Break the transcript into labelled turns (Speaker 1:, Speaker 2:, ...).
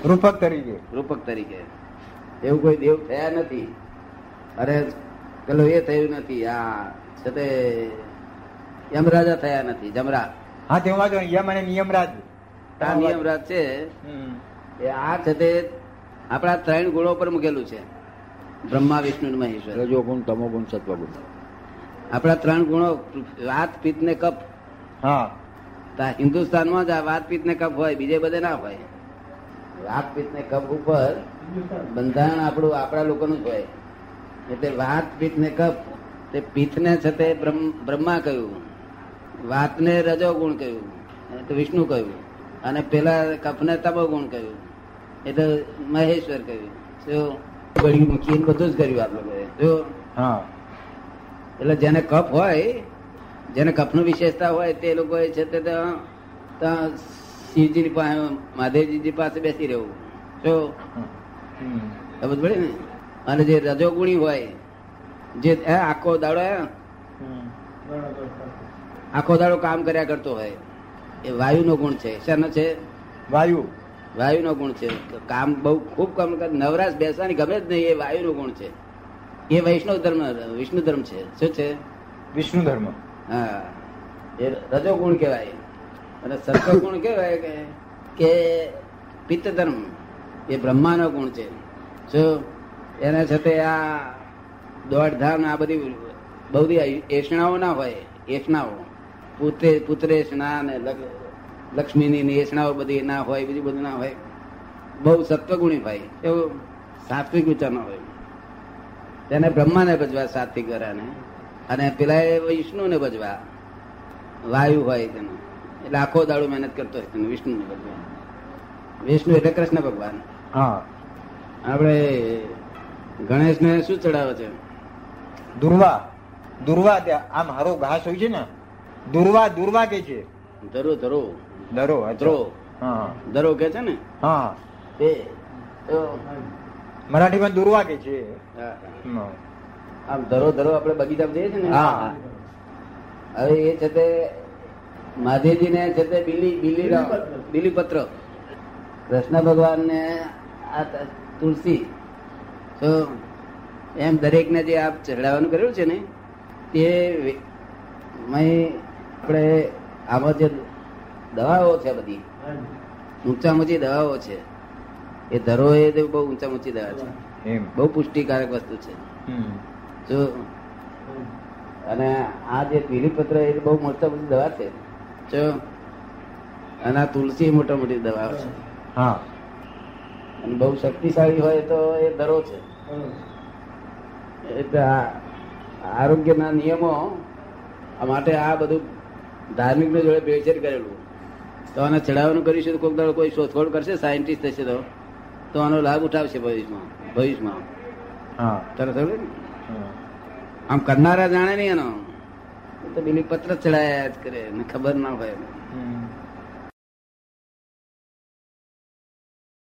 Speaker 1: રૂપક તરીકે.
Speaker 2: રૂપક તરીકે. એવું કોઈ દેવ થયા નથી. અરે પેલો એ થયું નથી. આ છે તે યમરાજા થયા નથી જમરા
Speaker 1: હા તે વાંધો યમ અને નિયમરાજ.
Speaker 2: આ નિયમરાજ છે. એ આ છે તે આપણા ત્રણ ગુણો પર મૂકેલું છે. બ્રહ્મા વિષ્ણુ મહેશ્વર.
Speaker 3: રજો ગુણ તમો ગુણ સત્વ સત્વગુણ
Speaker 2: આપણા ત્રણ ગુણો વાત પિત્ત ને કપ.
Speaker 1: હા.
Speaker 2: હિન્દુસ્તાનમાં જ આ વાત પિત્ત ને કપ હોય બીજે બધે ના હોય. વાત પિત્ત ને કપ ઉપર બંધારણ આપણું આપણા લોકોનું જ હોય. એટલે વાત પિત્ત ને કપ તે પિત્ત ને છે તે બ્રહ્મ- કહ્યું. વાત ને રજો ગુણ કહ્યું તો વિષ્ણુ કહ્યું. અને પેલા કફ ને તમો ગુણ કહ્યું. એટલે મહેશ્વર કહ્યું. શું ગળ્યું મૂકીને બધું જ કર્યું આપ લોકોએ. શું
Speaker 1: હા.
Speaker 2: એટલે જેને કફ હોય જેને કફનું વિશેષતા હોય તે લોકો છે તે ત્યાં પાસે મહાદેવજી પાસે બેસી રહેવું. જો. સમજ પડે ને? અને જે રજોગુણી હોય જે આખો દાડો આખો દાડો કામ કર્યા કરતો હોય એ વાયુનો ગુણ છે. શેનો છે?
Speaker 1: વાયુ.
Speaker 2: વાયુનો ગુણ છે. કામ બહુ ખૂબ કામ નવરાશ બેસવાની ગમે જ નહીં એ વાયુનો ગુણ છે. એ વૈષ્ણવ ધર્મ વિષ્ણુ ધર્મ છે. શું છે?
Speaker 1: વિષ્ણુ ધર્મ.
Speaker 2: હા. એ રજો ગુણ કહેવાય. અને સર્વ ગુણ કેવાય કે કે પિત્ત ધર્મ એ બ્રહ્માનો ગુણ છે. જો એના છતાં આ દોડધામ આ બધી બહુ બધી એસણાઓ ના હોય એસણાઓ પુત્રે પુત્રેસણા ને લક્ષ્મીની ની એષણાઓ બધી ના હોય, બીજું બધું ના હોય, બહુ સત્વગુણી હોય, એવો સાત્વિક વિચાર હોય. તેને બ્રહ્માને ભજવા સાત્વિક ગરાને અને પેલા વિષ્ણુને ભજવા. વાયુ હોય તેનો. આખો દાડો મહેનત કરતો હશે વિષ્ણુ ભગવાન. વિષ્ણુ એટલે કૃષ્ણ ભગવાન.
Speaker 1: હા.
Speaker 2: આપણે ગણેશને શું ચડાવે છે?
Speaker 1: દુર્વા. દુર્વા આમ હારો ઘાસ હોય છે ને. દુર્વા દુર્વા કે છે?
Speaker 2: ધરો ધરો. ધરો
Speaker 1: હા.
Speaker 2: ધરો કે છે ને?
Speaker 1: હા.
Speaker 2: એ તો,
Speaker 1: મરાઠીમાં દુર્વા કે છે.
Speaker 2: આમ ધરો ધરો આપણે બગીચામાં જઈએ છે ને.
Speaker 1: હા.
Speaker 2: હવે એ છે તે મહાદેવજીને છે તે બીલી બીલી બીલીપત્ર કૃષ્ણ ભગવાનને આ તુલસી. તો એમ દરેકને જે આપ ચઢાવવાનું કર્યું છે ને તે આપણે આમાં જે દવાઓ છે બધી ઊંચા ઊંચી દવાઓ છે એ ધરો એ બહુ ઊંચા ઊંચી દવા છે. બહુ પુષ્ટિકારક વસ્તુ છે. જો અને આ જે પીલીપત્ર એ બહુ મોટા મોટી દવા છે. અને આ તુલસી મોટા મોટી દવા છે.
Speaker 1: હા.
Speaker 2: અને બહુ શક્તિશાળી હોય તો એ દરો છે. એટલે આરોગ્યના નિયમો આ માટે આ બધું ધાર્મિક જોડે બેચેર કરેલું. તો આને ચડાવવાનું કરીશું કોઈક દાડો કોઈ શોધખોળ કરશે સાયન્ટિસ્ટ થશે તો. તો આનો લાભ ઉઠાવશે ભવિષ્યમાં ભવિષ્યમાં.
Speaker 1: હા.
Speaker 2: તરત? આમ કરનારા જાણે નહીં એનો તો બીલી પત્ર ચડાયા જ કરે ને ખબર ના હોય.